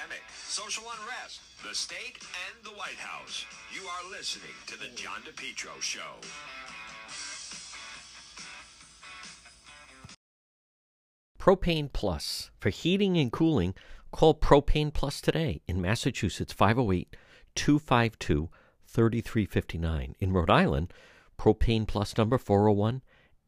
pandemic, social unrest, the state, and the White House. You are listening to The John DePetro Show. Propane Plus. For heating and cooling, call Propane Plus today in Massachusetts 508 252 3359. In Rhode Island, Propane Plus number 401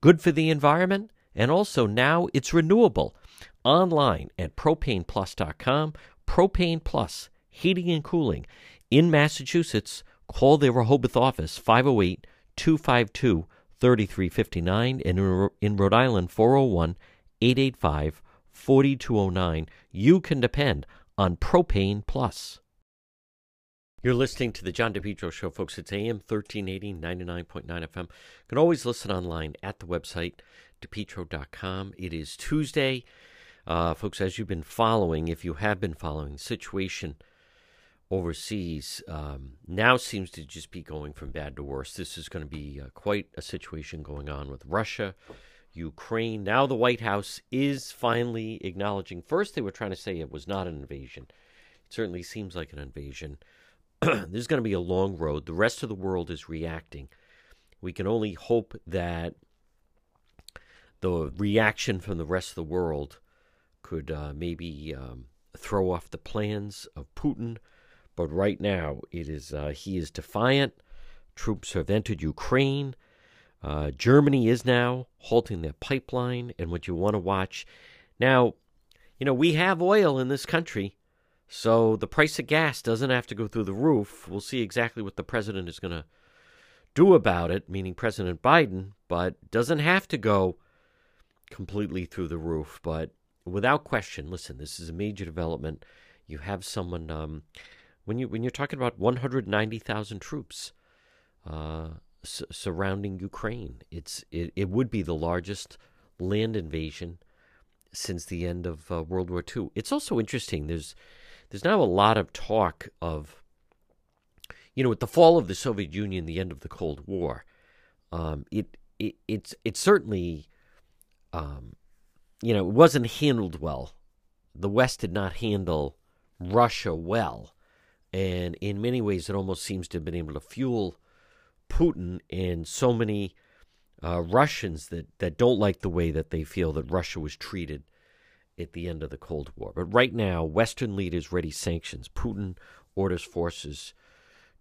good for the environment, and also now it's renewable. Online at propaneplus.com. Propane Plus, heating and cooling in Massachusetts. Call their Rehoboth office 508 252 3359 and in Rhode Island 401 885 4209. You can depend on Propane Plus. You're listening to the John DePetro Show, folks. It's AM 1380, 99.9 FM. You can always listen online at the website, depetro.com. It is Tuesday. Uh, folks, as you've been following, if you have been following, the situation overseas um, now seems to just be going from bad to worse. This is going to be uh, quite a situation going on with Russia, Ukraine. Now the White House is finally acknowledging. First, they were trying to say it was not an invasion. It certainly seems like an invasion. this is going to be a long road. The rest of the world is reacting. We can only hope that the reaction from the rest of the world could uh, maybe um, throw off the plans of Putin. But right now, it is uh, he is defiant. Troops have entered Ukraine. Uh, Germany is now halting their pipeline, and what you want to watch now, you know, we have oil in this country, so the price of gas doesn't have to go through the roof. We'll see exactly what the president is going to do about it, meaning President Biden, but doesn't have to go completely through the roof. But without question, listen, this is a major development. You have someone um, when you when you're talking about 190,000 troops. Uh, surrounding Ukraine. It's it, it would be the largest land invasion since the end of uh, World War II. It's also interesting. There's there's now a lot of talk of you know with the fall of the Soviet Union, the end of the Cold War. Um, it, it it's it certainly um, you know it wasn't handled well. The West did not handle Russia well, and in many ways, it almost seems to have been able to fuel Putin and so many uh, Russians that, that don't like the way that they feel that Russia was treated at the end of the Cold War. But right now, Western leaders ready sanctions. Putin orders forces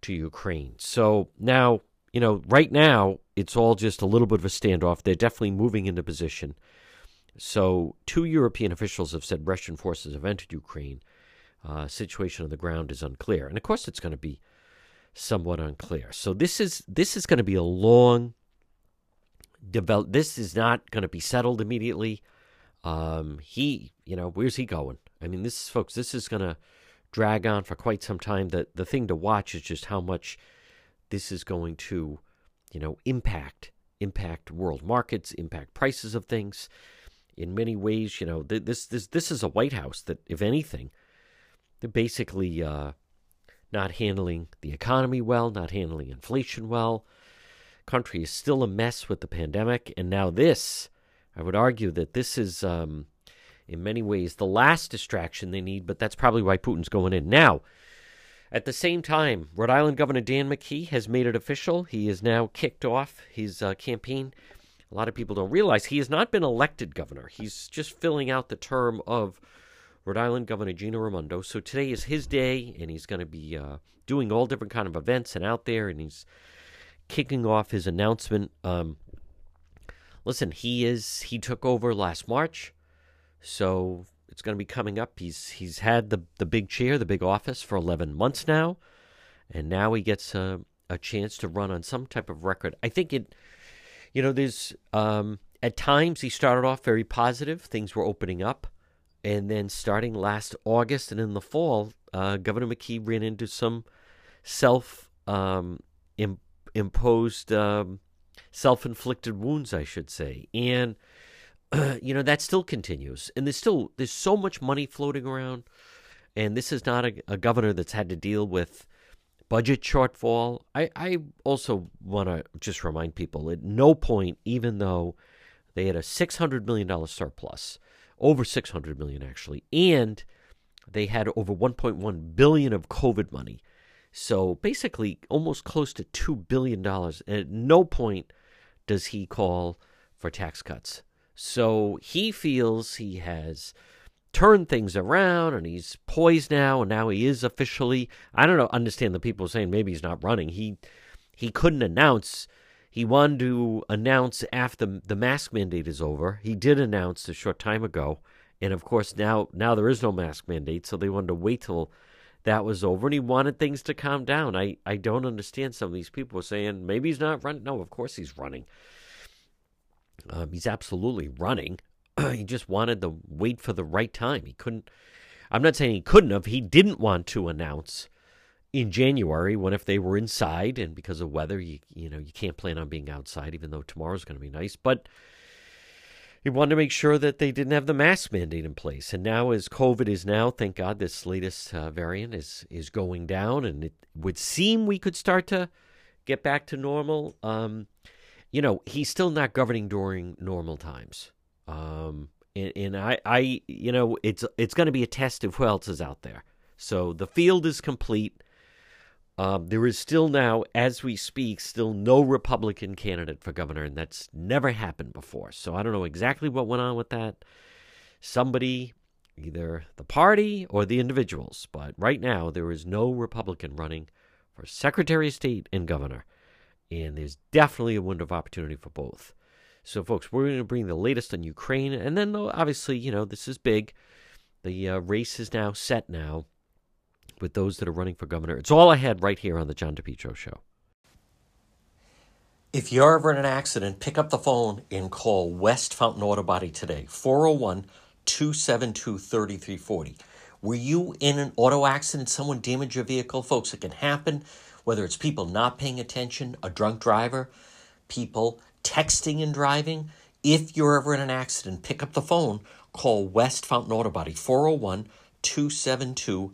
to Ukraine. So now, you know, right now, it's all just a little bit of a standoff. They're definitely moving into position. So, two European officials have said Russian forces have entered Ukraine. Uh, situation on the ground is unclear. And of course, it's going to be somewhat unclear. So this is this is going to be a long develop. This is not going to be settled immediately. Um, he, you know, where's he going? I mean, this folks, this is going to drag on for quite some time. The the thing to watch is just how much this is going to, you know, impact impact world markets, impact prices of things. In many ways, you know, this this this is a White House that, if anything, they're basically uh, not handling the economy well, not handling inflation well. Country is still a mess with the pandemic, and now this. I would argue that this is, um, in many ways, the last distraction they need, but that's probably why Putin's going in now. At the same time, Rhode Island Governor Dan McKee has made it official. He has now kicked off his uh, campaign. A lot of people don't realize he has not been elected governor. He's just filling out the term of Rhode Island Governor Gina Raimondo. So today is his day, and he's going to be uh, doing all different kind of events and out there, and he's kicking off his announcement. Um, listen, he is he took over last March, so it's going to be coming up. He's he's had the the big chair, the big office for eleven months now, and now he gets a a chance to run on some type of record. I think it, you know, there's um, at times he started off very positive. Things were opening up. And then starting last August and in the fall, uh, Governor McKee ran into some self um, Im- imposed, um, self inflicted wounds, I should say, and uh, you know that still continues, and there's still there's so much money floating around, and this is not a, a governor that's had to deal with budget shortfall. I, I also want to just remind people at no point, even though they had a $600 million surplus, over 600 million actually, and they had over 1.1 billion of COVID money. So basically almost close to $2 billion. And at no point does he call for tax cuts. So he feels he has turned things around and he's poised now and now he is officially I don't know understand the people saying maybe he's not running. He he couldn't announce he wanted to announce after the mask mandate is over. He did announce a short time ago. And of course now now there is no mask mandate, so they wanted to wait till that was over and he wanted things to calm down. I, I don't understand some of these people saying maybe he's not running. No, of course he's running. Um, he's absolutely running. he just wanted to wait for the right time. He couldn't. I'm not saying he couldn't have. He didn't want to announce in January when if they were inside and because of weather, you you know you can't plan on being outside, even though tomorrow's going to be nice. But he wanted to make sure that they didn't have the mask mandate in place. And now, as COVID is now, thank God, this latest uh, variant is is going down, and it would seem we could start to get back to normal. Um, you know, he's still not governing during normal times. Um, and, and I, I, you know, it's it's going to be a test of who else is out there. So the field is complete. Um, there is still now, as we speak, still no Republican candidate for governor, and that's never happened before. So I don't know exactly what went on with that. Somebody, either the party or the individuals, but right now there is no Republican running for Secretary of State and governor, and there's definitely a window of opportunity for both. So, folks, we're going to bring the latest on Ukraine. And then, obviously, you know, this is big. The uh, race is now set now with those that are running for governor. It's all I had right here on the John DePetro Show. If you're ever in an accident, pick up the phone and call West Fountain Auto Body today, 401 272 3340. Were you in an auto accident? Someone damaged your vehicle? Folks, it can happen, whether it's people not paying attention, a drunk driver, people texting and driving. If you're ever in an accident, pick up the phone, call West Fountain Auto Body 401 272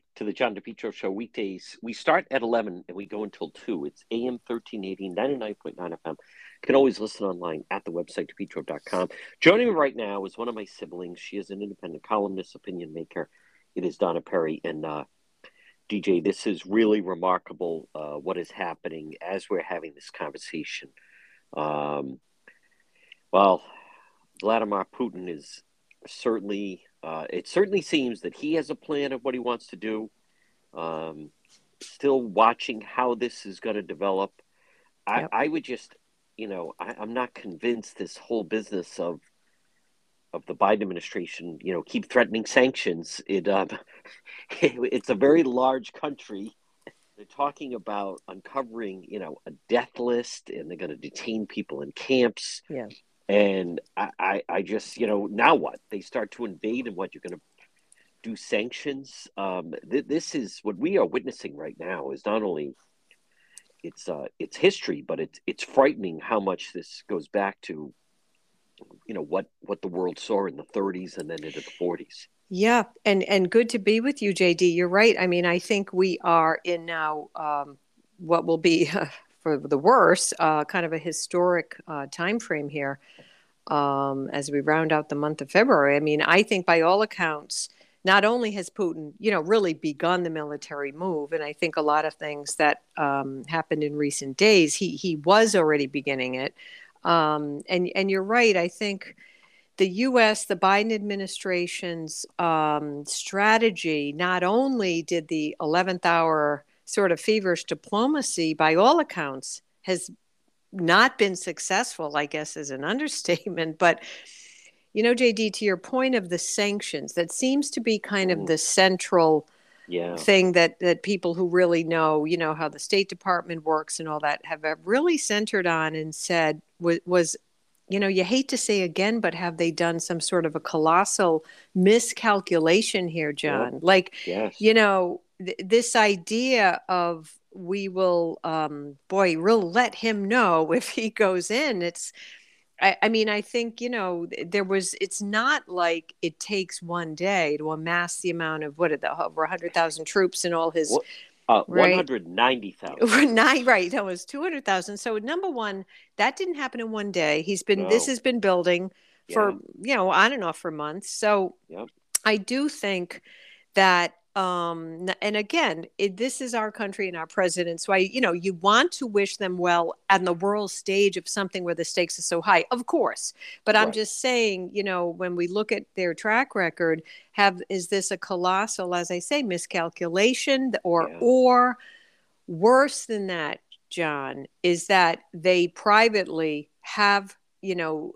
To the John DePetro Show weekdays. We start at 11 and we go until 2. It's AM 1380, 99.9 FM. You can always listen online at the website, depetro.com. Joining me right now is one of my siblings. She is an independent columnist, opinion maker. It is Donna Perry. And uh, DJ, this is really remarkable uh, what is happening as we're having this conversation. Um, well, Vladimir Putin is certainly, uh, it certainly seems that he has a plan of what he wants to do. Um, still watching how this is going to develop. I, yep. I would just, you know, I, I'm not convinced this whole business of of the Biden administration, you know, keep threatening sanctions. It um, it's a very large country. They're talking about uncovering, you know, a death list, and they're going to detain people in camps. Yeah. And I, I, I just, you know, now what? They start to invade, and what you're going to do sanctions. Um, th- this is what we are witnessing right now. Is not only it's uh, it's history, but it's it's frightening how much this goes back to you know what what the world saw in the 30s and then into the 40s yeah and and good to be with you jd you're right i mean i think we are in now um, what will be for the worse, uh, kind of a historic uh, time frame here um, as we round out the month of February. I mean, I think by all accounts, not only has Putin, you know, really begun the military move, and I think a lot of things that um, happened in recent days, he he was already beginning it. Um, and and you're right. I think the U.S., the Biden administration's um, strategy, not only did the 11th hour sort of feverish diplomacy, by all accounts, has not been successful. I guess is an understatement, but you know, JD, to your point of the sanctions, that seems to be kind of mm. the central yeah. thing that that people who really know, you know, how the State Department works and all that have really centered on and said was, was you know, you hate to say again, but have they done some sort of a colossal miscalculation here, John? Yep. Like, yes. you know, th- this idea of we will, um, boy, we'll let him know if he goes in. It's, I, I, mean, I think, you know, there was, it's not like it takes one day to amass the amount of what, the, over 100,000 troops and all his. What? Uh, right? 190,000. right. That was 200,000. So, number one, that didn't happen in one day. He's been, no. this has been building for, yeah. you know, on and off for months. So, yep. I do think that um and again it, this is our country and our president so i you know you want to wish them well on the world stage of something where the stakes are so high of course but right. i'm just saying you know when we look at their track record have is this a colossal as i say miscalculation or yeah. or worse than that john is that they privately have you know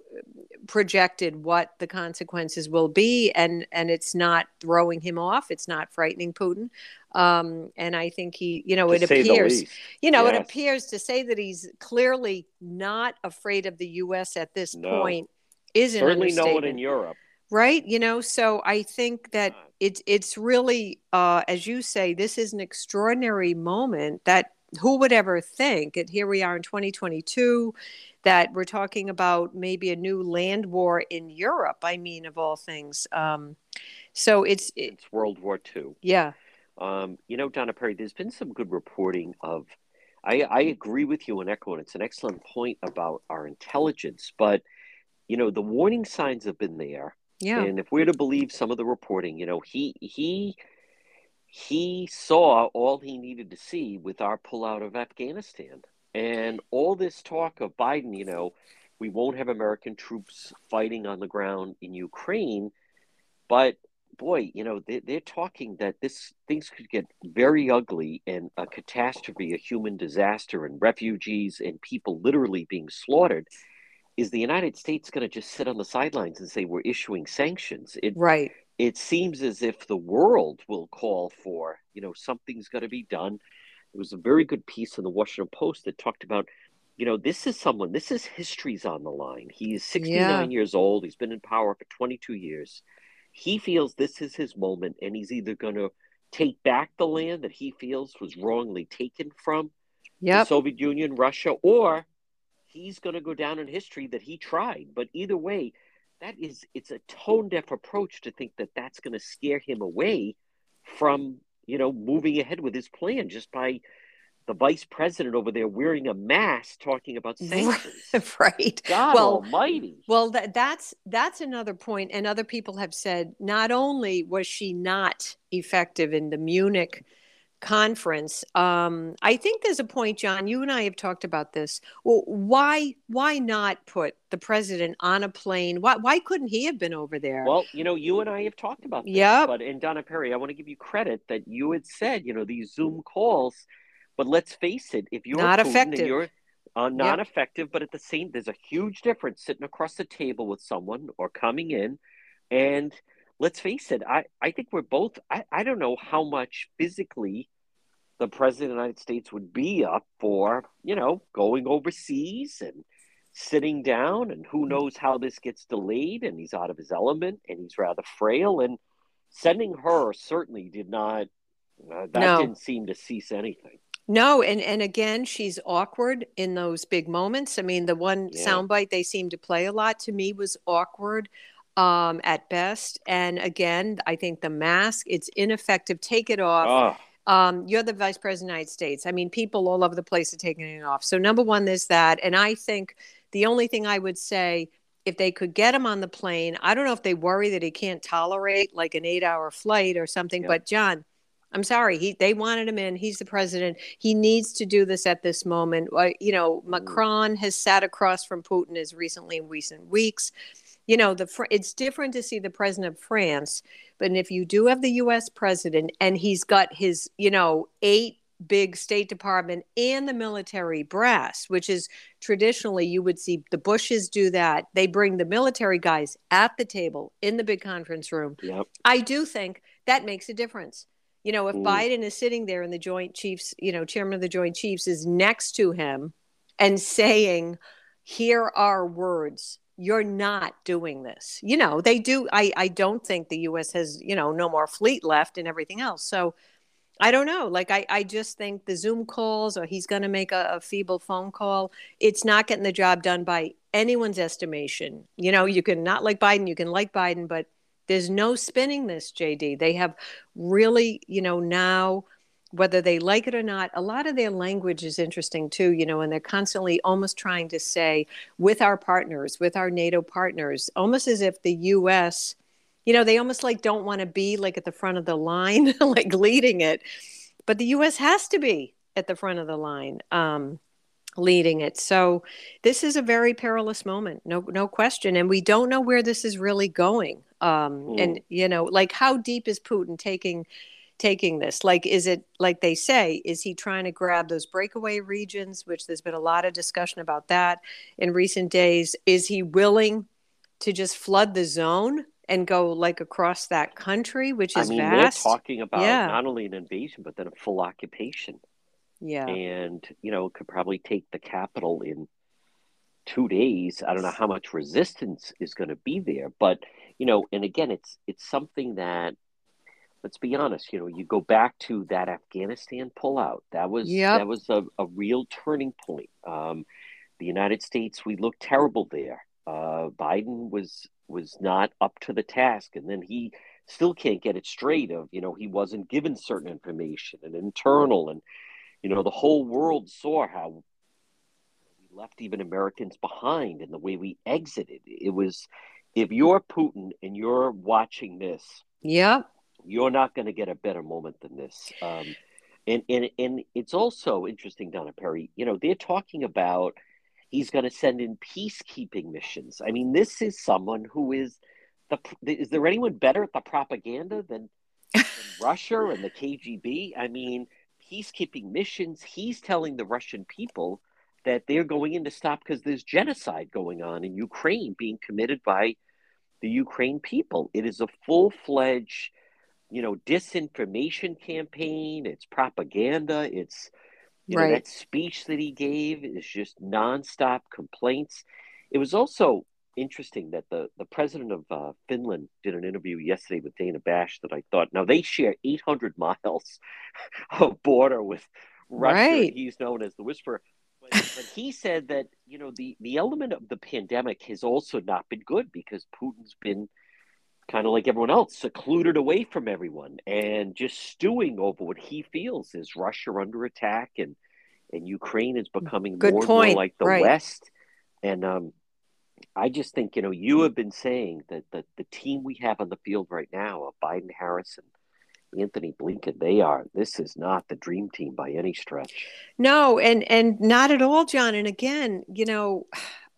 projected what the consequences will be and and it's not throwing him off it's not frightening putin. Um, and i think he you know to it appears you know yes. it appears to say that he's clearly not afraid of the us at this no. point is certainly no one in europe. Right? You know so i think that it's it's really uh, as you say this is an extraordinary moment that who would ever think and here we are in 2022 that we're talking about maybe a new land war in Europe. I mean, of all things. Um, so it's it, it's World War II. Yeah. Um, you know, Donna Perry, there's been some good reporting of. I, I agree with you and echo, and it's an excellent point about our intelligence. But you know, the warning signs have been there. Yeah. And if we're to believe some of the reporting, you know, he he he saw all he needed to see with our pullout of Afghanistan. And all this talk of Biden, you know, we won't have American troops fighting on the ground in Ukraine, but boy, you know, they, they're talking that this things could get very ugly and a catastrophe, a human disaster, and refugees and people literally being slaughtered. Is the United States going to just sit on the sidelines and say we're issuing sanctions? It, right. It seems as if the world will call for, you know, something's got to be done. It was a very good piece in the Washington Post that talked about, you know, this is someone, this is history's on the line. He is 69 Yeah. years old. He's been in power for 22 years. He feels this is his moment, and he's either going to take back the land that he feels was wrongly taken from the Soviet Union, Russia, or he's going to go down in history that he tried. But either way, that is it's a tone deaf approach to think that that's going to scare him away from you know moving ahead with his plan just by the vice president over there wearing a mask talking about sanctions. right. God Well, Almighty! Well, that, that's that's another point, and other people have said not only was she not effective in the Munich conference, um, I think there's a point, John. You and I have talked about this. Well, why why not put the president on a plane? Why why couldn't he have been over there? Well, you know, you and I have talked about this. Yep. But and Donna Perry, I want to give you credit that you had said, you know, these Zoom calls. But let's face it, if you're Not Putin effective. you're uh, not effective, but at the same, there's a huge difference sitting across the table with someone or coming in, and let's face it, I I think we're both. I I don't know how much physically the president of the United States would be up for, you know, going overseas and sitting down, and who knows how this gets delayed, and he's out of his element, and he's rather frail, and sending her certainly did not. Uh, that No. didn't seem to cease anything. No, and and again, she's awkward in those big moments. I mean, the one Yeah. soundbite they seemed to play a lot to me was awkward um, at best. And again, I think the mask it's ineffective. Take it off. Oh, Um, you're the vice president of the United States. I mean, people all over the place are taking it off. So, number one, there's that. And I think the only thing I would say, if they could get him on the plane, I don't know if they worry that he can't tolerate like an eight hour flight or something, yeah. but John, I'm sorry. He they wanted him in. He's the president. He needs to do this at this moment. You know, mm. Macron has sat across from Putin as recently in recent weeks. You know, the it's different to see the president of France, but if you do have the U.S. president and he's got his, you know, eight big State Department and the military brass, which is traditionally you would see the Bushes do that. They bring the military guys at the table in the big conference room. Yep. I do think that makes a difference you know, if mm. Biden is sitting there and the Joint Chiefs, you know, chairman of the Joint Chiefs is next to him and saying, here are words you're not doing this. You know they do i i don't think the us has you know no more fleet left and everything else. So i don't know like i i just think the zoom calls or he's going to make a, a, feeble phone call it's not getting the job done by anyone's estimation. You know you can not like biden you can like biden but there's no spinning this, JD. They have really, you know, now whether they like it or not, a lot of their language is interesting too, you know, and they're constantly almost trying to say with our partners, with our NATO partners, almost as if the US, you know, they almost like don't want to be like at the front of the line, like leading it. But the US has to be at the front of the line. Um, leading it. So this is a very perilous moment, no no question, and we don't know where this is really going. Um, mm. And you know, like how deep is Putin taking taking this? Like, is it like they say? Is he trying to grab those breakaway regions? Which there's been a lot of discussion about that in recent days. Is he willing to just flood the zone? and go like across that country, which is I mean, vast. They're talking about yeah. not only an invasion, but then a full occupation. Yeah. And, you know, could probably take the capital in two days. I don't know how much resistance is going to be there, but you know, and again, it's it's something that let's be honest, you know, you go back to that Afghanistan pullout. That was yep. that was a, a real turning point. Um, the United States, we looked terrible there. Uh, Biden was was not up to the task, and then he still can't get it straight. Of you know, he wasn't given certain information and internal, and you know, the whole world saw how we left even Americans behind and the way we exited. It was if you're Putin and you're watching this, yeah, you're not going to get a better moment than this. Um, and and and it's also interesting, Donna Perry. You know, they're talking about he's going to send in peacekeeping missions. I mean, this is someone who is the. Is there anyone better at the propaganda than, than Russia and the KGB? I mean, peacekeeping missions. He's telling the Russian people that they're going in to stop because there's genocide going on in Ukraine being committed by the Ukraine people. It is a full fledged, you know, disinformation campaign. It's propaganda. It's you right. know, that speech that he gave is just nonstop complaints. It was also interesting that the, the president of uh, Finland did an interview yesterday with Dana Bash that I thought, now they share 800 miles of border with Russia. Right. He's known as the Whisperer. But, but he said that, you know, the, the element of the pandemic has also not been good because Putin's been kind of like everyone else, secluded away from everyone and just stewing over what he feels is Russia under attack and, and Ukraine is becoming good more point. and more like the right. West. And um, I just think, you know, you have been saying that the, the team we have on the field right now of Biden, Harris, and Antony Blinken, they are, this is not the dream team by any stretch. No, and, and not at all, John. And again, you know,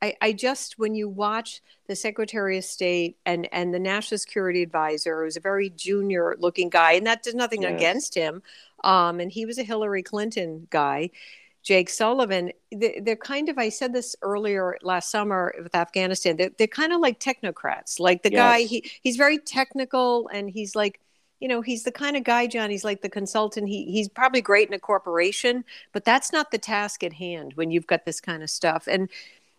I, I just, when you watch the Secretary of State and, and the National Security Advisor, who's a very junior looking guy, and that does nothing yes. against him. Um, and he was a Hillary Clinton guy Jake Sullivan, they're kind of, I said this earlier last summer with Afghanistan, they're, they're kind of like technocrats. Like the yes. guy, he, he's very technical and he's like, you know, he's the kind of guy, John, he's like the consultant. He, he's probably great in a corporation, but that's not the task at hand when you've got this kind of stuff. And,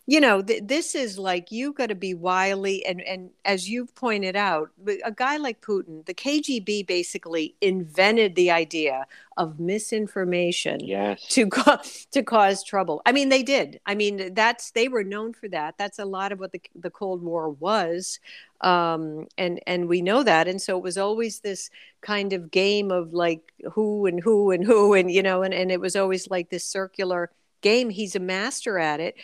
you know, th- this is like you got to be wily, and and as you've pointed out, a guy like Putin, the KGB basically invented the idea of misinformation yes. to co- to cause trouble. I mean, they did. I mean, that's they were known for that. That's a lot of what the the Cold War was, um, and and we know that. And so it was always this kind of game of like who and who and who, and you know, and and it was always like this circular game. He's a master at it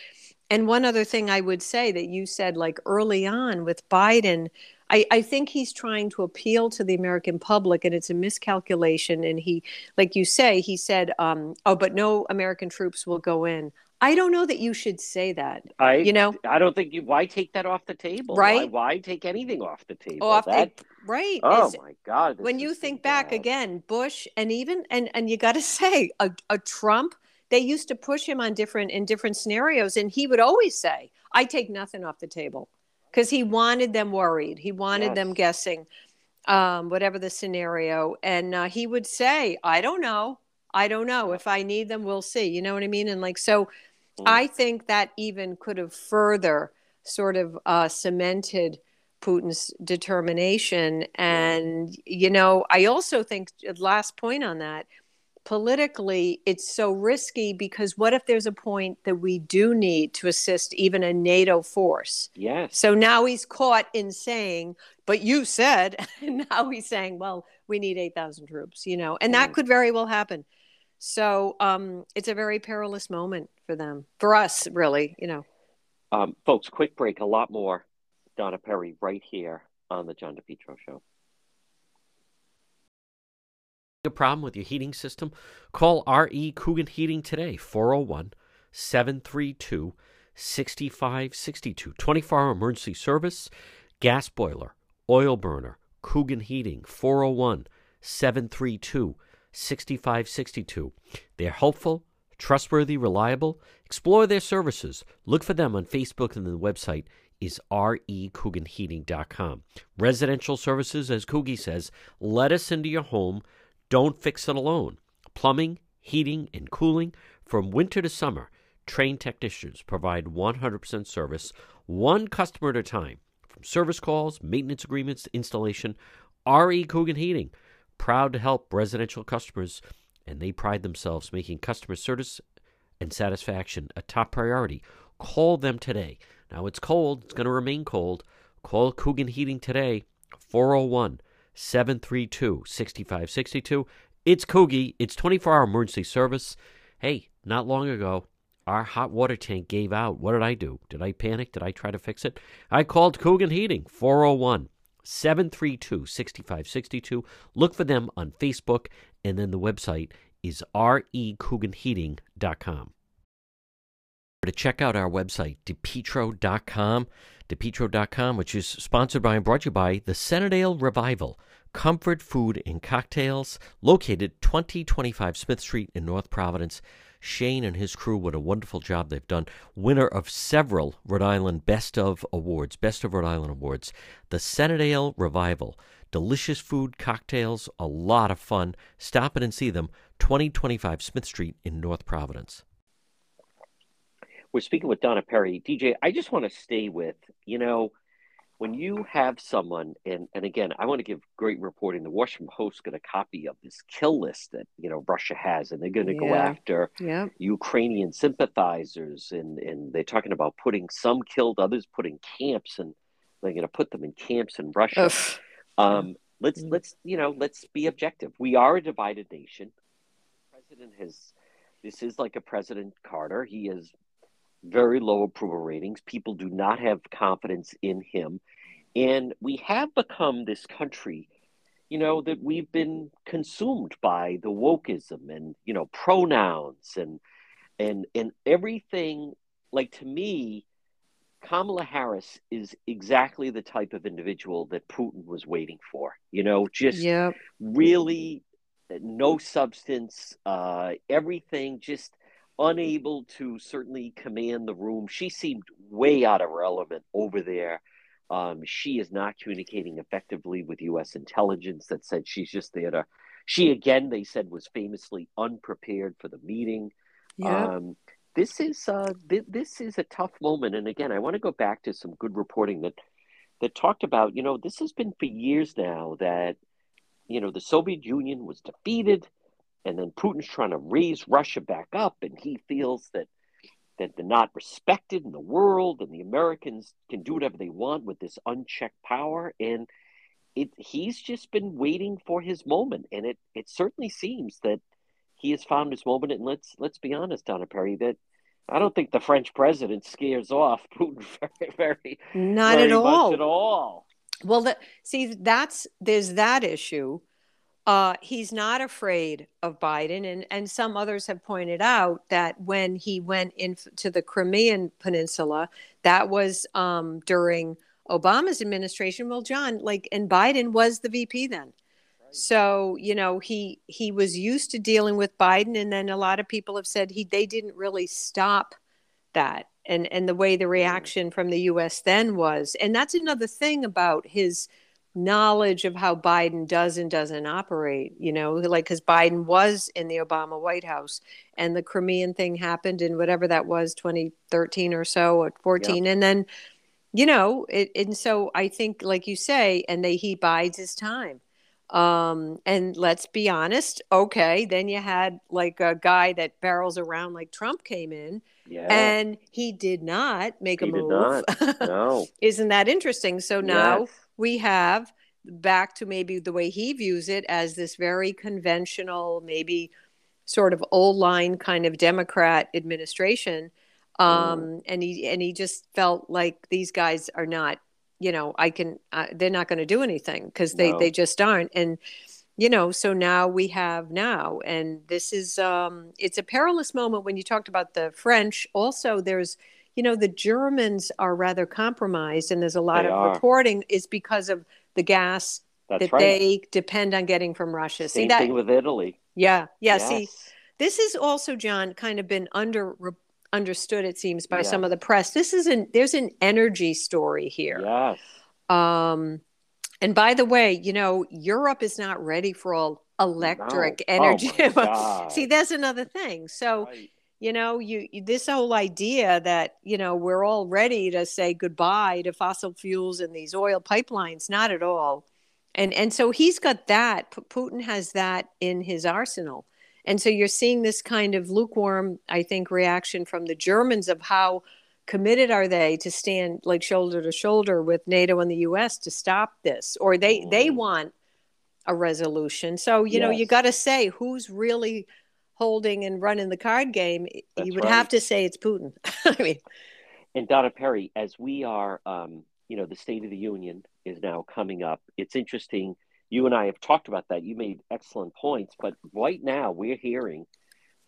and one other thing I would say that you said, like early on with Biden, I, I think he's trying to appeal to the American public, and it's a miscalculation. And he, like you say, he said, um, "Oh, but no American troops will go in." I don't know that you should say that. I, you know, I don't think you. Why take that off the table? Right? Why, why take anything off the table? Off that, the, right? Oh my God! When you think back again, Bush, and even and and you got to say a, a Trump they used to push him on different in different scenarios and he would always say i take nothing off the table because he wanted them worried. He wanted yes. them guessing um, whatever the scenario and uh, he would say i don't know. I don't know. If i need them we'll see. You know what i mean? And like so mm. i think that even could have further sort of uh, cemented putin's determination. And you know i also think last point on that politically it's so risky because what if there's a point that we do need to assist even a NATO force? Yes. So now he's caught in saying, but you said, and now he's saying, well, we need 8,000 troops, you know, and that could very well happen. So um, it's a very perilous moment for them, for us, really, you know. Um, folks, quick break, a lot more. Donna Perry right here on the John DePetro Show a problem with your heating system, call RE Coogan Heating today, 401 732 6562. 24 hour emergency service, gas boiler, oil burner, Coogan Heating, 401 732 6562. They're helpful, trustworthy, reliable. Explore their services. Look for them on Facebook and the website is recooganheating.com. Residential services, as Coogie says, let us into your home don't fix it alone. Plumbing, heating, and cooling from winter to summer. Trained technicians provide 100% service, one customer at a time. From service calls, maintenance agreements to installation, RE Coogan Heating, proud to help residential customers, and they pride themselves making customer service and satisfaction a top priority. Call them today. Now it's cold, it's going to remain cold. Call Coogan Heating today, 401 732 6562. It's Coogie. It's 24 hour emergency service. Hey, not long ago, our hot water tank gave out. What did I do? Did I panic? Did I try to fix it? I called Coogan Heating, 401 732 6562. Look for them on Facebook, and then the website is recooganheating.com. To check out our website, depetro.com DePetro.com, which is sponsored by and brought to you by the Centredale Revival, comfort food and cocktails, located 2025 Smith Street in North Providence. Shane and his crew, what a wonderful job they've done. Winner of several Rhode Island Best of Awards, Best of Rhode Island Awards. The Centredale Revival. Delicious food, cocktails, a lot of fun. Stop in and see them, 2025 Smith Street in North Providence. We're speaking with Donna Perry. DJ, I just want to stay with, you know, when you have someone, and, and again, I want to give great reporting. The Washington Post got a copy of this kill list that, you know, Russia has, and they're going to yeah. go after yeah. Ukrainian sympathizers. And, and they're talking about putting some killed, others put in camps, and they're going to put them in camps in Russia. Um, let's, mm. let's, you know, let's be objective. We are a divided nation. The president has, this is like a President Carter. He has very low approval ratings. People do not have confidence in him. And we have become this country, you know, that we've been consumed by the wokeism and, you know, pronouns and and and everything like to me Kamala Harris is exactly the type of individual that Putin was waiting for. You know, just yep. really no substance, uh, everything just unable to certainly command the room. She seemed way out of her element over there. Um, she is not communicating effectively with U.S. intelligence that said she's just there to. She, again, they said, was famously unprepared for the meeting. Yeah. Um, this is uh, th- this is a tough moment. And again, I want to go back to some good reporting that that talked about. You know, this has been for years now that you know the Soviet Union was defeated, and then Putin's trying to raise Russia back up, and he feels that that they're not respected in the world, and the Americans can do whatever they want with this unchecked power, and it he's just been waiting for his moment, and it it certainly seems that he has found his moment. And let's let's be honest, Donna Perry, that I don't think the French president scares off Putin very, very not very at all. at all. Well, the, see, that's there's that issue. Uh, he's not afraid of Biden, and and some others have pointed out that when he went into the Crimean Peninsula, that was um, during Obama's administration. Well, John, like, and Biden was the VP then. So, you know, he he was used to dealing with Biden and then a lot of people have said he they didn't really stop that and and the way the reaction from the US then was. And that's another thing about his knowledge of how Biden does and doesn't operate, you know, like cuz Biden was in the Obama White House and the Crimean thing happened in whatever that was 2013 or so or 14 yep. and then you know, it, and so I think like you say and they he bides his time um, and let's be honest, okay, then you had like a guy that barrels around like Trump came in. Yeah. And he did not make he a move. No. Isn't that interesting? So now yes. We have back to maybe the way he views it as this very conventional, maybe sort of old line kind of Democrat administration. Um, mm. and he and he just felt like these guys are not you know i can uh, they're not going to do anything because they no. they just aren't and you know so now we have now and this is um it's a perilous moment when you talked about the french also there's you know the germans are rather compromised and there's a lot they of are. reporting is because of the gas That's that right. they depend on getting from russia Same see that thing with italy yeah yeah yes. see this has also john kind of been under understood it seems by yes. some of the press this is an there's an energy story here yes um and by the way you know europe is not ready for all electric no. energy oh see there's another thing so right. You know you, you this whole idea that you know we're all ready to say goodbye to fossil fuels and these oil pipelines not at all and and so he's got that putin has that in his arsenal and so you're seeing this kind of lukewarm, I think, reaction from the Germans of how committed are they to stand like shoulder to shoulder with NATO and the US to stop this? Or they they mm. want a resolution. So, you yes. know, you got to say who's really holding and running the card game. That's you would right. have to say it's Putin. I mean, and Donna Perry, as we are, um, you know, the State of the Union is now coming up. It's interesting you and I have talked about that. You made excellent points, but right now we're hearing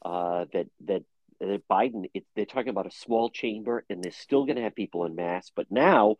uh, that that that Biden it, they're talking about a small chamber, and they're still going to have people in mass. But now,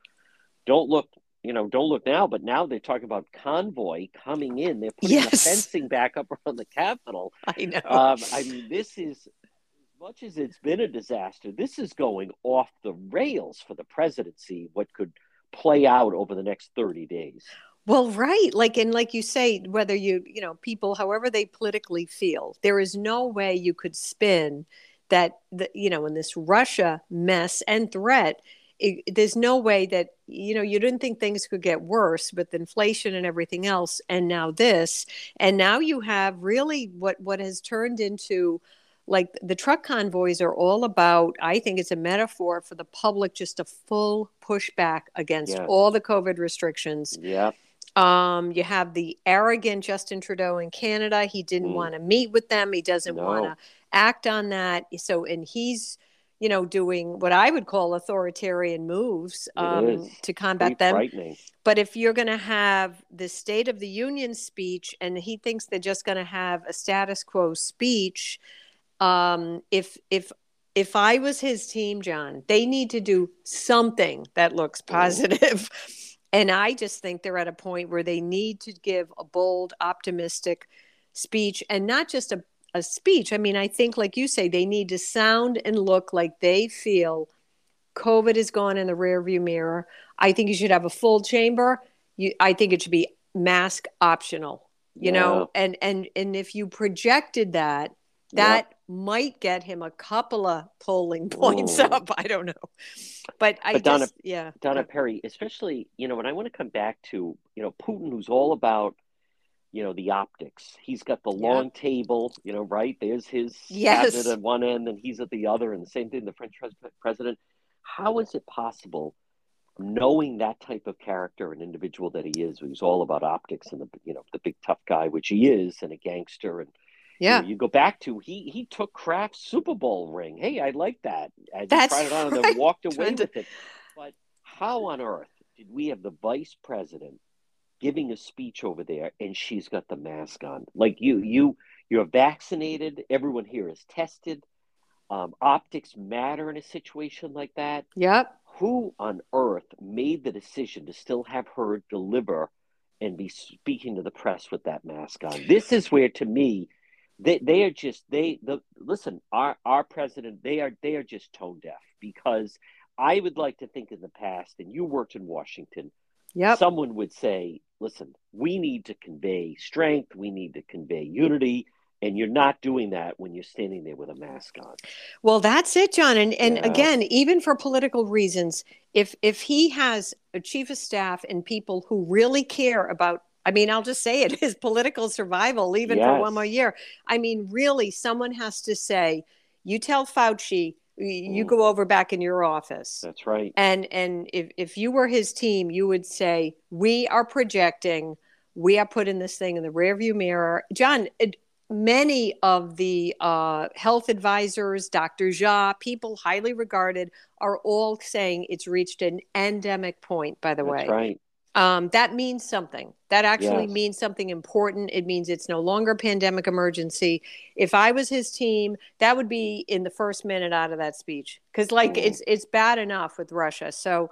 don't look, you know, don't look now. But now they're talking about convoy coming in. They're putting yes. the fencing back up around the Capitol. I know. Um, I mean, this is as much as it's been a disaster. This is going off the rails for the presidency. What could play out over the next thirty days? Well, right. Like, and like you say, whether you, you know, people, however they politically feel, there is no way you could spin that, the, you know, in this Russia mess and threat, it, there's no way that, you know, you didn't think things could get worse with inflation and everything else. And now this, and now you have really what, what has turned into, like the truck convoys are all about i think it's a metaphor for the public just a full pushback against yeah. all the covid restrictions yeah um, you have the arrogant Justin Trudeau in Canada. He didn't mm. want to meet with them. He doesn't no. want to act on that. So, and he's, you know, doing what I would call authoritarian moves um, to combat them. But if you're going to have the State of the Union speech, and he thinks they're just going to have a status quo speech, um, if if if I was his team, John, they need to do something that looks positive. And I just think they're at a point where they need to give a bold, optimistic speech and not just a, a speech. I mean, I think, like you say, they need to sound and look like they feel COVID is gone in the rearview mirror. I think you should have a full chamber. You, I think it should be mask optional. You yeah. know, and and and if you projected that, that might get him a couple of polling points Ooh. up. I don't know, but I But Donna- just yeah, Donna Perry, especially, you know, when I want to come back to, you know, Putin, who's all about, you know, the optics. He's got the Yeah. long table, you know, right? There's his Yes. cabinet at one end and he's at the other, and the same thing, the French pres- How is it possible, knowing that type of character and individual that he is, who's all about optics and the, you know, the big tough guy, which he is, and a gangster, and you, yeah. know, you go back to he he took Kraft's Super Bowl ring. Hey, I like that. And he That's tried it on and then walked away with it. But how on earth did we have the vice president giving a speech over there and she's got the mask on? Like you you you're vaccinated, everyone here is tested. Um, optics matter in a situation like that. Yep. Who on earth made the decision to still have her deliver and be speaking to the press with that mask on? This is where, to me, they they are just they the listen. Our our president they are they are just tone deaf because I would like to think in the past, and you worked in Washington, Yep. someone would say, "Listen, we need to convey strength. We need to convey unity." And you're not doing that when you're standing there with a mask on. Well, that's it, John. And and Yeah. again, even for political reasons, if if he has a chief of staff and people who really care about I mean, I'll just say it, his political survival, even for one more year. I mean, really, someone has to say, you tell Fauci, you Mm. go over back in your office. That's right. And and if, if you were his team, you would say, We are projecting, we are putting this thing in the rearview mirror. John, it, many of the uh, health advisors, Dr. Jha, people highly regarded, are all saying it's reached an endemic point, by the That's way. right. Um, that means something. That actually Yes. means something important. It means it's no longer pandemic emergency. If I was his team, that would be in the first minute out of that speech because, like, Mhm. it's it's bad enough with Russia. So,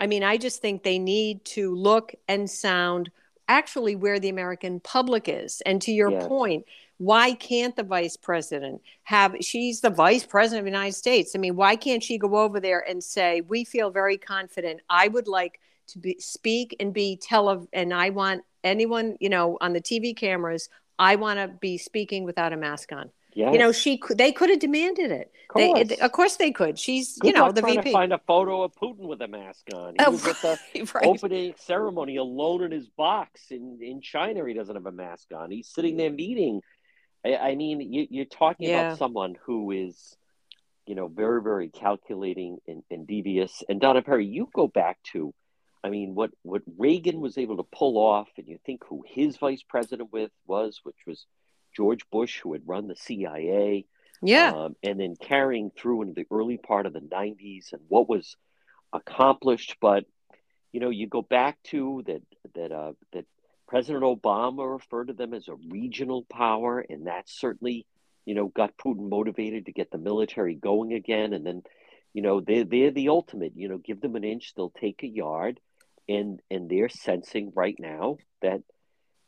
I mean, I just think they need to look and sound actually where the American public is. And to your Yes. point, why can't the vice president have? She's the vice president of the United States. I mean, why can't she go over there and say, "We feel very confident. I would like." To be, speak and be tele and I want anyone you know on the TV cameras I want to be speaking without a mask on. Yes. You know she could they could have demanded it. of They, course. of course they could. She's Good you know the trying VP. to find a photo of Putin with a mask on. He Oh, was at the right. opening ceremony alone in his box in, in China. He doesn't have a mask on. He's sitting there meeting. I, I mean, you, you're talking Yeah. about someone who is, you know, very, very calculating and, and devious. And Donna Perry, you go back to, I mean, what, what Reagan was able to pull off, and you think who his vice president with was, which was George Bush, who had run the CIA Yeah. um, and then carrying through into the early part of the 90s and what was accomplished. But you know you go back to that that uh, that president obama referred to them as a regional power and that certainly you know got putin motivated to get the military going again. And then you know they're, they're the ultimate you know give them an inch they'll take a yard and and they're sensing right now that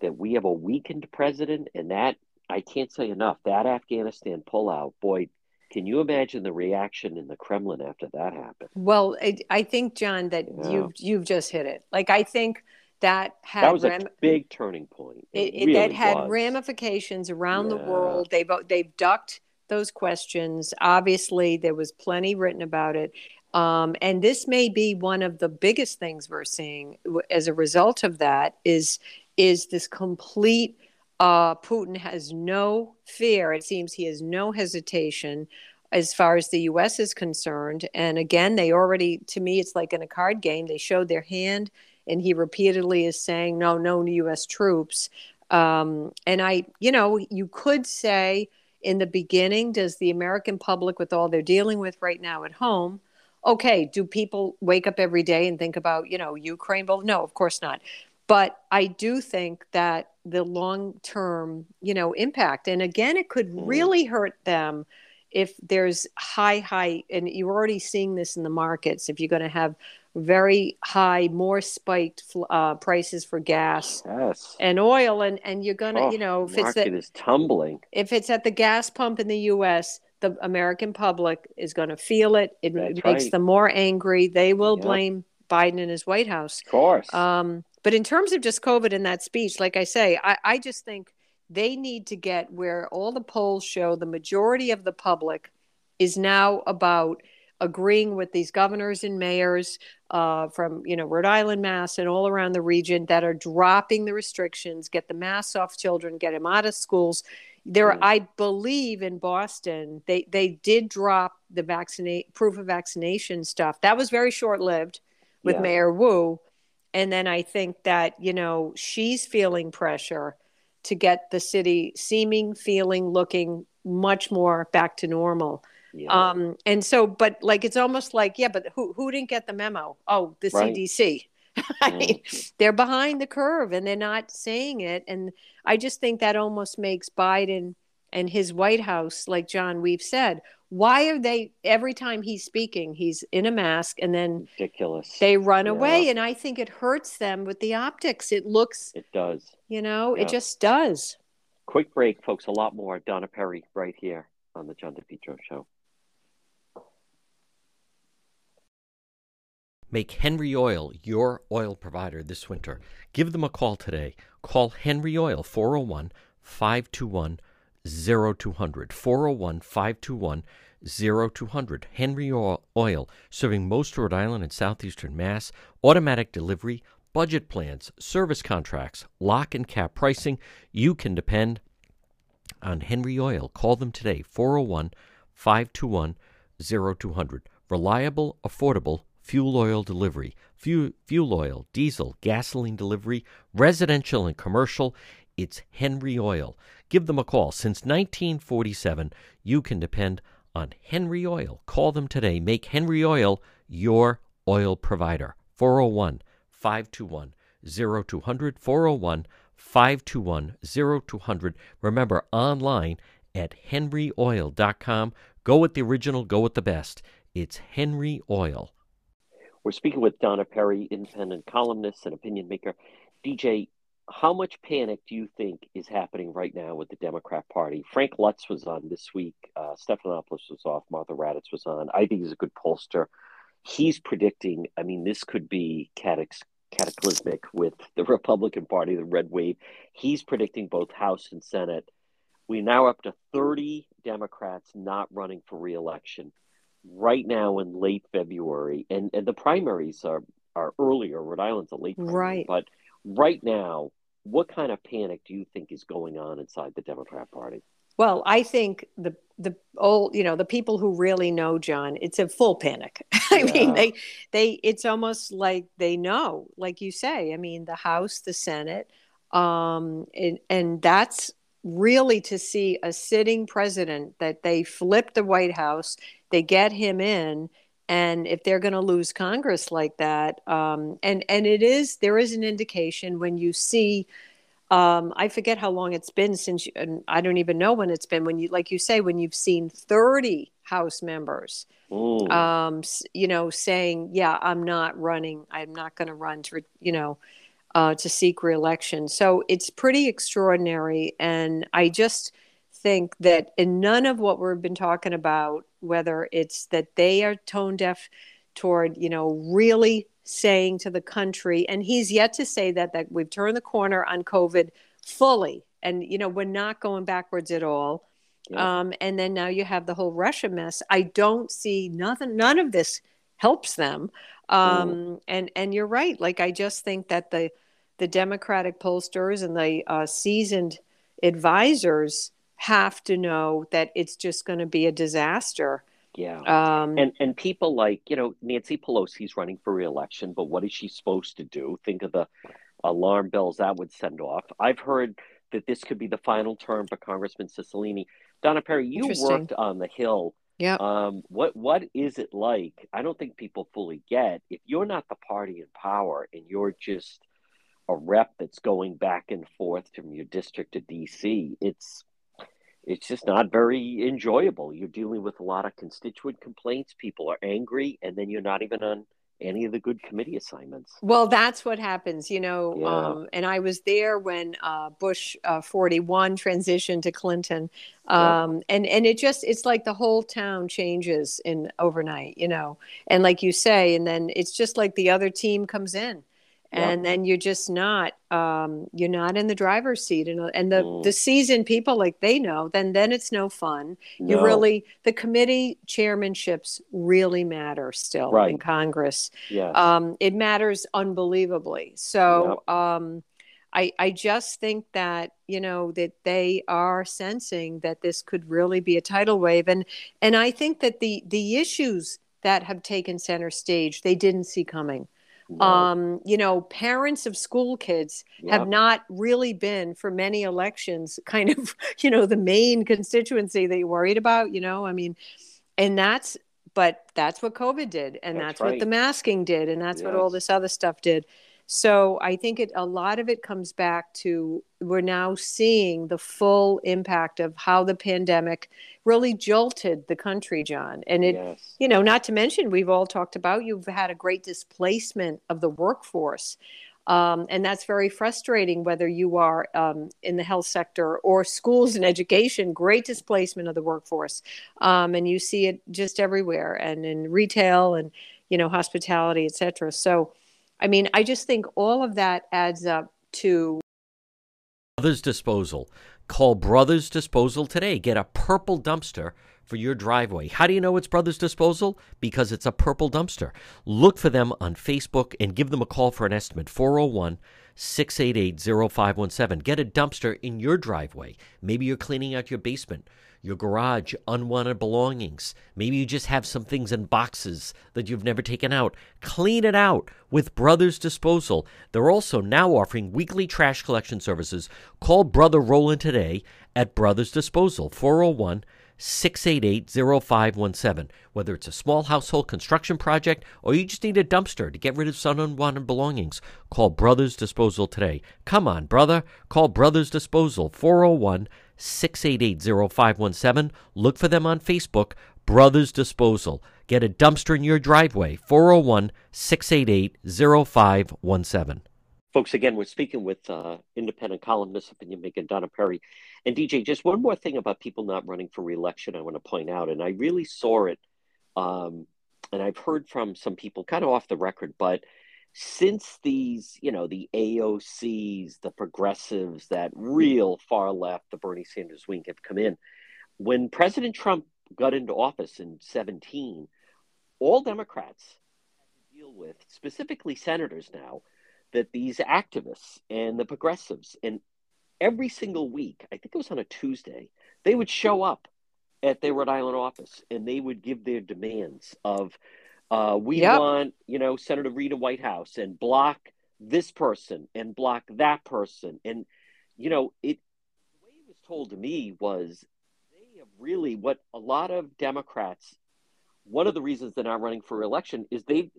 that we have a weakened president and that I can't say enough. That Afghanistan pullout, boy, can you imagine the reaction in the Kremlin after that happened? Well, I, I think John that Yeah. you've you've just hit it. Like I think that had That was ram- a big turning point. it, it, really that had was. ramifications around the world. They've they've ducked those questions. Obviously, there was plenty written about it, um, and this may be one of the biggest things we're seeing as a result of that. Is is this complete? Uh, Putin has no fear. It seems he has no hesitation as far as the U.S. is concerned. And again, they already, to me, it's like in a card game. They showed their hand, and he repeatedly is saying, "No, no U.S. troops." Um, and I, you know, you could say in the beginning, does the American public, with all they're dealing with right now at home, okay, do people wake up every day and think about, you know, Ukraine? Well, no, of course not. But I do think that the long term, you know, impact, and again, it could Mm. really hurt them if there's high, high, and you're already seeing this in the markets. If you're going to have very high, more spiked uh, prices for gas Yes. and oil, and and you're gonna, Oh, you know, if it's is tumbling. if it's at the gas pump in the U.S., the American public is going to feel it. It That's makes right. them more angry. They will Yep. blame Biden and his White House. Of course. Um, but in terms of just COVID in that speech, like I say, I, I just think they need to get where all the polls show the majority of the public is now about agreeing with these governors and mayors uh, from you know Rhode Island, Mass, and all around the region that are dropping the restrictions, get the masks off children, get them out of schools. There, mm. I believe in Boston, they they did drop the vaccinate proof of vaccination stuff. That was very short lived with yeah. Mayor Wu, and then I think that you know she's feeling pressure to get the city seeming, feeling, looking much more back to normal. Yeah. Um, and so, but like it's almost like, yeah, but who who didn't get the memo? Oh, the right. CDC. I mean, oh, they're behind the curve and they're not saying it. And I just think that almost makes Biden and his White House, like John, we've said, why are they every time he's speaking, he's in a mask and then ridiculous. They run yeah. away. And I think it hurts them with the optics. It looks it does. You know, yeah. it just does. Quick break, folks. A lot more. Donna Perry right here on the John DePetro show. Make Henry Oil your oil provider this winter. Give them a call today. Call Henry Oil 401 521 0200. 401 521 0200. Henry Oil, serving most Rhode Island and southeastern Mass. Automatic delivery, budget plans, service contracts, lock and cap pricing. You can depend on Henry Oil. Call them today 401 521 0200. Reliable, affordable, fuel oil delivery, fuel, fuel oil, diesel, gasoline delivery, residential and commercial. It's Henry Oil. Give them a call. Since 1947, you can depend on Henry Oil. Call them today. Make Henry Oil your oil provider. 401 521 0200. 401 521 0200. Remember, online at henryoil.com. Go with the original, go with the best. It's Henry Oil. We're speaking with Donna Perry, independent columnist and opinion maker. DJ, how much panic do you think is happening right now with the Democrat Party? Frank Luntz was on this week. Uh, Stephanopoulos was off. Martha Raddatz was on. I think he's a good pollster. He's predicting, I mean, this could be cataclysmic with the Republican Party, the red wave. He's predicting both House and Senate. We're now up to 30 Democrats not running for reelection right now in late February, and, and the primaries are, are earlier. Rhode Island's a late primary, right. but right now, what kind of panic do you think is going on inside the Democrat Party? Well, I think the the old, you know, the people who really know John, it's a full panic. I yeah. mean, they they it's almost like they know, like you say. I mean, the House, the Senate, um, and, and that's really to see a sitting president that they flip the White House, they get him in, and if they're going to lose Congress like that, um, and and it is there is an indication when you see. Um, I forget how long it's been since, you, and I don't even know when it's been. When you, like you say, when you've seen thirty House members, um, you know, saying, "Yeah, I'm not running. I'm not going to run to, you know, uh, to seek reelection. So it's pretty extraordinary. And I just think that in none of what we've been talking about, whether it's that they are tone deaf toward, you know, really saying to the country, and he's yet to say that, that we've turned the corner on COVID fully. And, you know, we're not going backwards at all. Yeah. Um, and then now you have the whole Russia mess. I don't see nothing, none of this helps them. Um, mm. and, and you're right. Like, I just think that the, the Democratic pollsters and the uh, seasoned advisors have to know that it's just going to be a disaster. Yeah. Um, and and people like, you know, Nancy Pelosi's running for reelection, but what is she supposed to do? Think of the alarm bells that would send off. I've heard that this could be the final term for Congressman Cicilline. Donna Perry, you worked on the Hill. Yeah. Um, what what is it like? I don't think people fully get if you're not the party in power and you're just a rep that's going back and forth from your district to DC, it's it's just not very enjoyable. You're dealing with a lot of constituent complaints. People are angry, and then you're not even on any of the good committee assignments. Well, that's what happens, you know. Yeah. Um, and I was there when uh, Bush uh, 41 transitioned to Clinton, um, yeah. and and it just it's like the whole town changes in overnight, you know. And like you say, and then it's just like the other team comes in, and then you're just not um, you're not in the driver's seat and, and the Mm. the seasoned people like they know then then it's no fun. You really the committee chairmanships really matter still in congress. Yes. um, it matters unbelievably. So um, I, I just think that you know that they are sensing that this could really be a tidal wave and and I think that the the issues that have taken center stage they didn't see coming Um, you know, parents of school kids have not really been for many elections kind of, you know, the main constituency that you're worried about, you know, I mean, and that's, but that's what COVID did. And That's that's, what the masking did. And that's what all this other stuff did. So I think it, a lot of it comes back to we're now seeing the full impact of how the pandemic really jolted the country, John. And it, yes. you know, not to mention, we've all talked about you've had a great displacement of the workforce. Um, and that's very frustrating, whether you are um, in the health sector or schools and education, great displacement of the workforce. Um, and you see it just everywhere and in retail and, you know, hospitality, et cetera. So, I mean, I just think all of that adds up to Brothers Disposal. Call Brothers Disposal today. Get a purple dumpster for your driveway. How do you know it's Brothers Disposal? Because it's a purple dumpster. Look for them on Facebook and give them a call for an estimate 401 688 0517. Get a dumpster in your driveway. Maybe you're cleaning out your basement, your garage, unwanted belongings. Maybe you just have some things in boxes that you've never taken out. Clean it out with Brothers Disposal. They're also now offering weekly trash collection services. Call Brother Roland today at Brothers Disposal 401 688 0517. Whether it's a small household construction project or you just need a dumpster to get rid of some unwanted belongings, call Brothers Disposal today. Come on, brother. Call Brothers Disposal 401 688 0517. Look for them on Facebook, Brothers Disposal. Get a dumpster in your driveway 401 688 0517. Folks, again, we're speaking with uh, independent columnist, opinion maker Donna Perry. And DJ, just one more thing about people not running for reelection I want to point out. And I really saw it, um, and I've heard from some people kind of off the record, but since these, you know, the AOCs, the progressives, that hmm. real far left, the Bernie Sanders wing have come in, when President Trump got into office in 17, all Democrats had to deal with, specifically senators now, that these activists and the progressives, and every single week, I think it was on a Tuesday, they would show up at their Rhode Island office and they would give their demands of, uh, we Yep. want, you know, Senator Rita Whitehouse and block this person and block that person. And, you know, it, the way it was told to me was they have really, what a lot of Democrats, one of the reasons they're not running for election is they,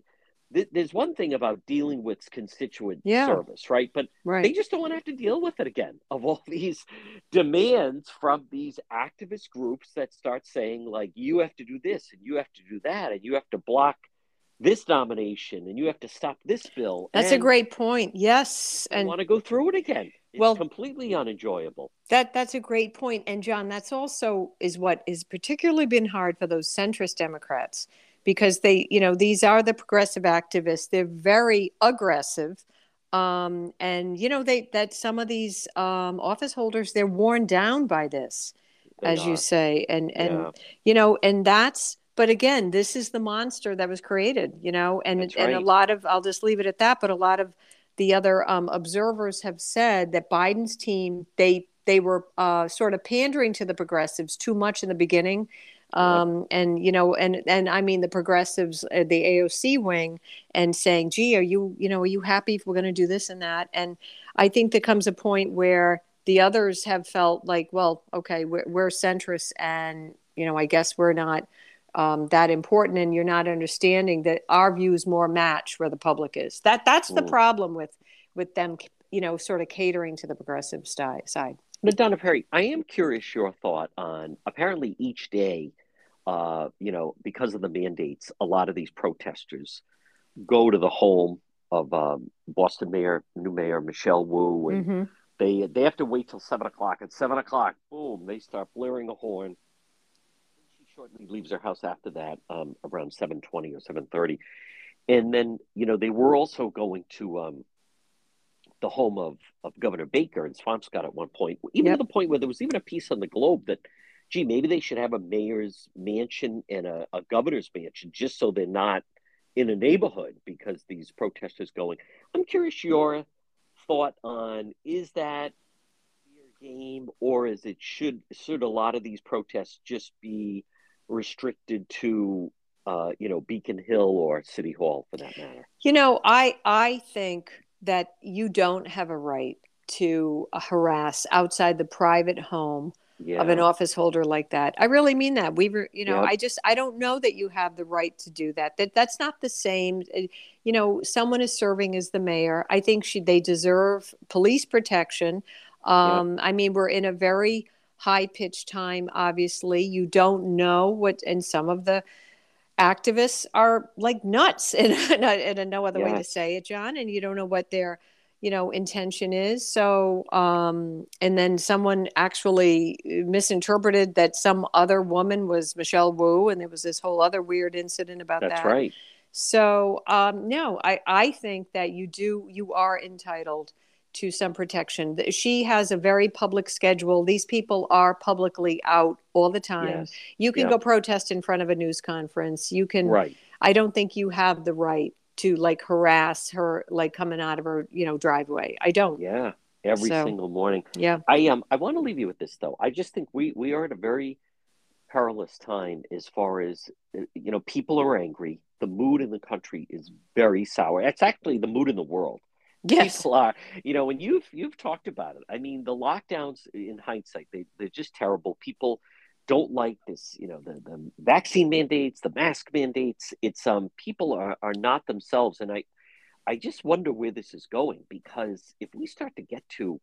th- there's one thing about dealing with constituent Yeah. service, right? But right. they just don't want to have to deal with it again of all these demands from these activist groups that start saying like you have to do this and you have to do that and you have to block this nomination and you have to stop this bill. That's a great point. Yes. I And want to go through it again. It's Well- completely unenjoyable. That that's a great point. And John, that's also is what is particularly been hard for those centrist Democrats because they, you know, these are the progressive activists. They're very aggressive. Um, and you know, they that some of these um, office holders, they're worn down by this, They as you say. And and Yeah. you know, and that's but again, this is the monster that was created, you know, and That's and a lot of I'll just leave it at that, but a lot of the other um, observers have said that Biden's team they they were uh, sort of pandering to the progressives too much in the beginning. Um, and you know, and and I mean the progressives, uh, the AOC wing, and saying, "Gee, are you you know are you happy if we're going to do this and that?" And I think there comes a point where the others have felt like, well, okay, we're, we're centrists, and you know, I guess we're not um, that important, and you're not understanding that our views more match where the public is. That that's the Mm. problem with with them, you know, sort of catering to the progressive sti- side. But Donna Perry, I am curious your thought on apparently each day, uh, you know, because of the mandates, a lot of these protesters go to the home of um, Boston Mayor, new Mayor Michelle Wu, and hmm they they have to wait till seven o'clock. At seven o'clock, boom, they start blaring a horn. She shortly leaves her house after that, um, around seven twenty or seven thirty, and then you know they were also going to um, the home of, of Governor Baker and Swampscott at one point, even Yep. to the point where there was even a piece on the Globe that, gee, maybe they should have a mayor's mansion and a, a governor's mansion just so they're not in a neighborhood because these protesters going. I'm curious your thought on is that fair game or is it should should a lot of these protests just be restricted to uh, you know Beacon Hill or City Hall for that matter? You know, I I think that you don't have a right to uh, harass outside the private home Yeah, of an office holder like that. I really mean that. We were, you know, Yep. I just I don't know that you have the right to do that. That that's not the same. Uh, You know, someone is serving as the mayor. I think she they deserve police protection. Um, I mean, we're in a very high pitched time. Obviously, you don't know what, and some of the activists are like nuts, and and no other way to say it, John. And you don't know what their you know intention is so um and then someone actually misinterpreted that some other woman was michelle wu and there was this whole other weird incident about that. that's that right. so um no i i think that you do you are entitled to some protection she has a very public schedule these people are publicly out all the time Yes, you can Yeah. go protest in front of a news conference you can right. I don't think you have the right to like harass her like coming out of her, you know, driveway. I don't. Yeah, every So- single morning. Yeah. I um I want to leave you with this though. I just think we we are at a very perilous time as far as uh, you know people are angry. The mood in the country is very sour. It's actually the mood in the world. Yes. People are, you know, and you've you've talked about it. I mean, the lockdowns in hindsight, they they're just terrible. People don't like this, you know, the, the vaccine mandates, the mask mandates. It's um people are, are not themselves. And I I just wonder where this is going because if we start to get to,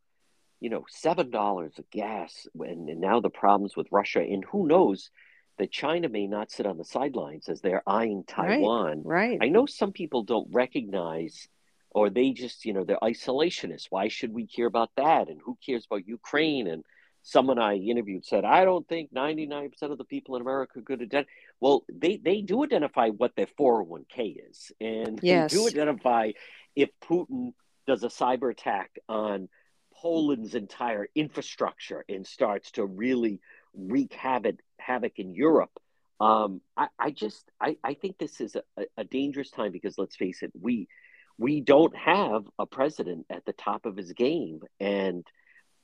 you know, seven dollars of gas and, and now the problems with Russia, and who knows that China may not sit on the sidelines as they're eyeing Taiwan. Right. Taiwan. Right. I know some people don't recognize or they just, you know, they're isolationists. Why should we care about that? And who cares about Ukraine? And someone I interviewed said, I don't think 99% of the people in America could identify. Well, they, they do identify what their 401k is. And Yes. they do identify if Putin does a cyber attack on Poland's entire infrastructure and starts to really wreak havoc, havoc in Europe. Um, I, I just I, I think this is a, a dangerous time because let's face it, we we don't have a president at the top of his game, and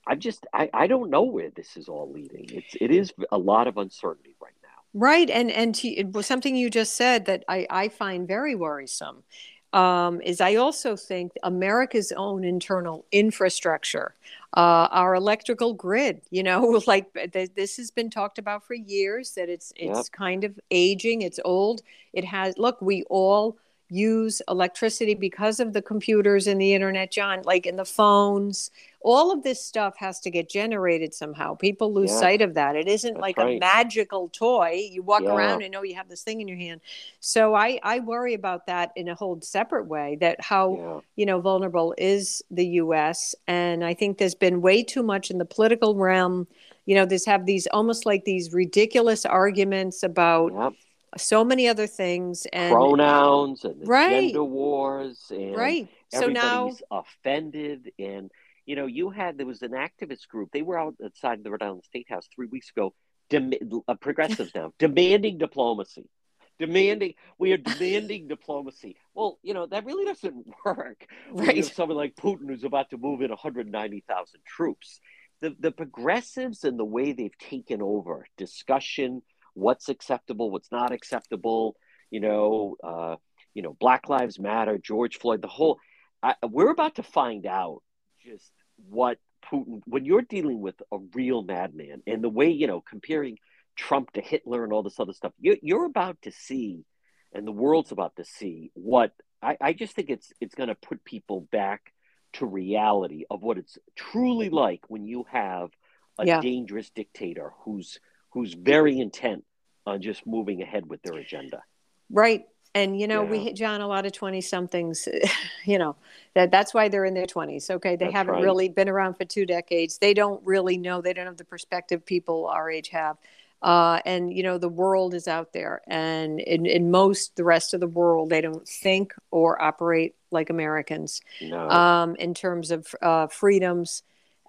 I just I, I don't know where this is all leading. It's it is a lot of uncertainty right now. Right. And and to, it was something you just said that I, I find very worrisome. Um, is I also think America's own internal infrastructure, uh, our electrical grid. You know, like th- this has been talked about for years. That it's it's Yep. kind of aging. It's old. It has. Look, we all use electricity because of the computers and the internet, John. Like in the phones, all of this stuff has to get generated somehow. People lose Yeah. sight of that. It isn't That's like a magical toy. You walk Yeah. around and know you have this thing in your hand. So I, I worry about that in a whole separate way. That how Yeah, you know vulnerable is the U.S. And I think there's been way too much in the political realm. You know, there's have these almost like these ridiculous arguments about yep. So many other things and pronouns and the Right. gender wars and right. So now offended and you know you had there was an activist group they were outside the rhode island state house three weeks ago dem- uh, progressives now demanding diplomacy demanding we are demanding diplomacy well you know that really doesn't work you right. have someone like putin who's about to move in 190000 troops the, the progressives and the way they've taken over discussion what's acceptable what's not acceptable you know uh, you know black lives matter george floyd the whole I, we're about to find out just what Putin, when you're dealing with a real madman and the way, you know, comparing Trump to Hitler and all this other stuff, you're, you're about to see, and the world's about to see what I, I just think it's it's going to put people back to reality of what it's truly like when you have a Yeah. dangerous dictator who's who's very intent on just moving ahead with their agenda. Right. And you know, we Yeah. hit John a lot of 20 somethings, you know, that that's why they're in their 20s. Okay. They That's haven't right. really been around for two decades. They don't really know, they don't have the perspective people our age have. Uh, and you know the world is out there, and in, in most the rest of the world, they don't think or operate like Americans No. um, in terms of uh, freedoms.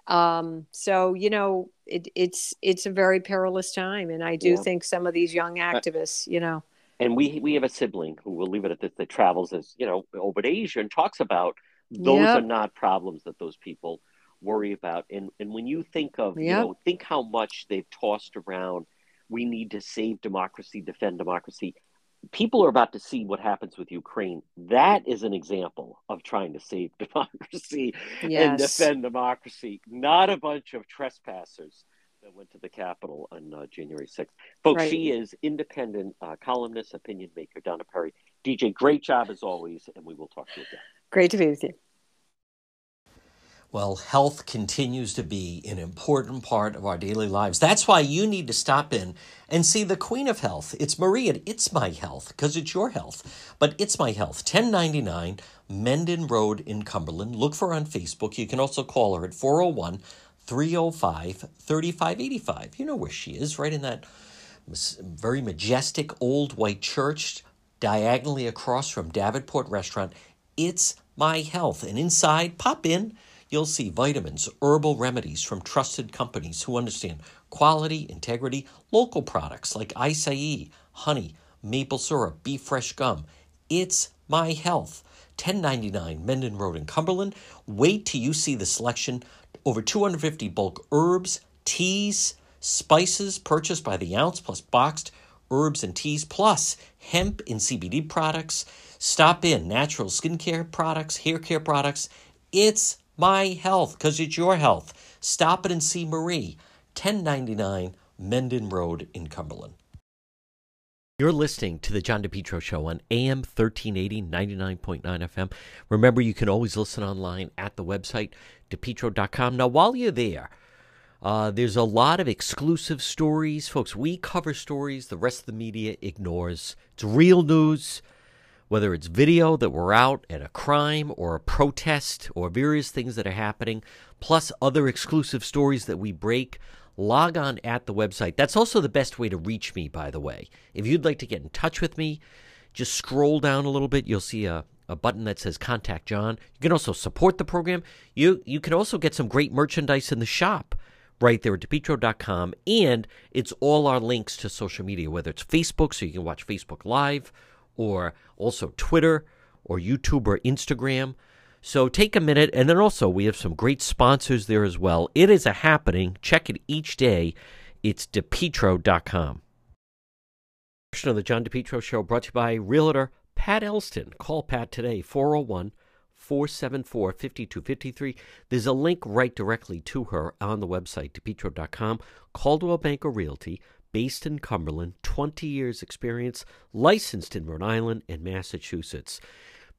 Um, so you know it, it's it's a very perilous time, and I do Yeah. think some of these young activists, you know, and we we have a sibling who will leave it at this that travels as you know over to Asia and talks about those Yep. are not problems that those people worry about. And and when you think of you know think how much they've tossed around, we need to save democracy, defend democracy. People are about to see what happens with Ukraine. That is an example of trying to save democracy and defend democracy, not a bunch of trespassers that went to the Capitol on uh, January 6th. Folks, Right. she is independent uh, columnist, opinion maker, Donna Perry. DJ, great job as always, and we will talk to you again. great to be with you. Well, health continues to be an important part of our daily lives. That's why you need to stop in and see the Queen of Health. It's Maria. It's My Health because it's your health. But It's My Health, 1099 Mendon Road in Cumberland. Look for her on Facebook. You can also call her at 401 305 3585. You know where she is, right in that very majestic old white church diagonally across from Davenport Restaurant. It's My Health. And inside, pop in. You'll see vitamins, herbal remedies from trusted companies who understand quality, integrity, local products like acai, honey, maple syrup, beef fresh gum. It's My Health. 1099 Mendon Road in Cumberland. Wait till you see the selection. Over 250 bulk herbs, teas, spices purchased by the ounce, plus boxed herbs and teas, plus hemp and CBD products. Stop in natural skincare products, hair care products. It's my health because it's your health. Stop it and see Marie, 1099 Mendon Road in Cumberland. You're listening to the John DePetro Show on AM 1380, 99.9 FM. Remember, you can always listen online at the website, depetro.com. Now, while you're there, uh, there's a lot of exclusive stories. Folks, we cover stories the rest of the media ignores. It's real news, whether it's video that we're out at a crime or a protest or various things that are happening, plus other exclusive stories that we break. Log on at the website. That's also the best way to reach me, by the way. If you'd like to get in touch with me, just scroll down a little bit. You'll see a, a button that says Contact John. You can also support the program. You, you can also get some great merchandise in the shop right there at depetro.com. And it's all our links to social media, whether it's Facebook, so you can watch Facebook Live, or also Twitter, or YouTube, or Instagram. So take a minute, and then also we have some great sponsors there as well. It is a happening. Check it each day. It's depetro.com. Of the John DePetro Show brought to you by Realtor Pat Elston. Call Pat today, 401 474 5253. There's a link right directly to her on the website, depetro.com. Coldwell Banker Realty, based in Cumberland, 20 years experience, licensed in Rhode Island and Massachusetts.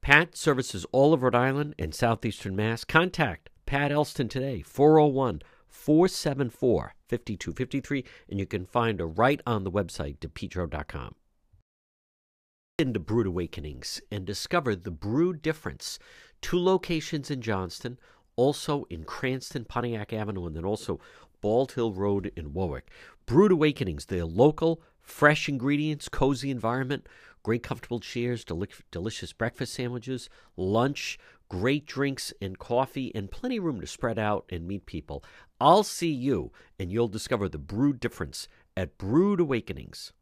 Pat services all of Rhode Island and southeastern Mass. Contact Pat Elston today, 401 474 5253, and you can find her right on the website, depetro.com. Into Brewed Awakenings and discover the brew difference. Two locations in Johnston, also in Cranston, Pontiac Avenue, and then also Bald Hill Road in Warwick. Brewed Awakenings, they're local, fresh ingredients, cozy environment, great comfortable chairs, deli- delicious breakfast sandwiches, lunch, great drinks and coffee, and plenty of room to spread out and meet people. I'll see you, and you'll discover the brewed difference at Brewed Awakenings.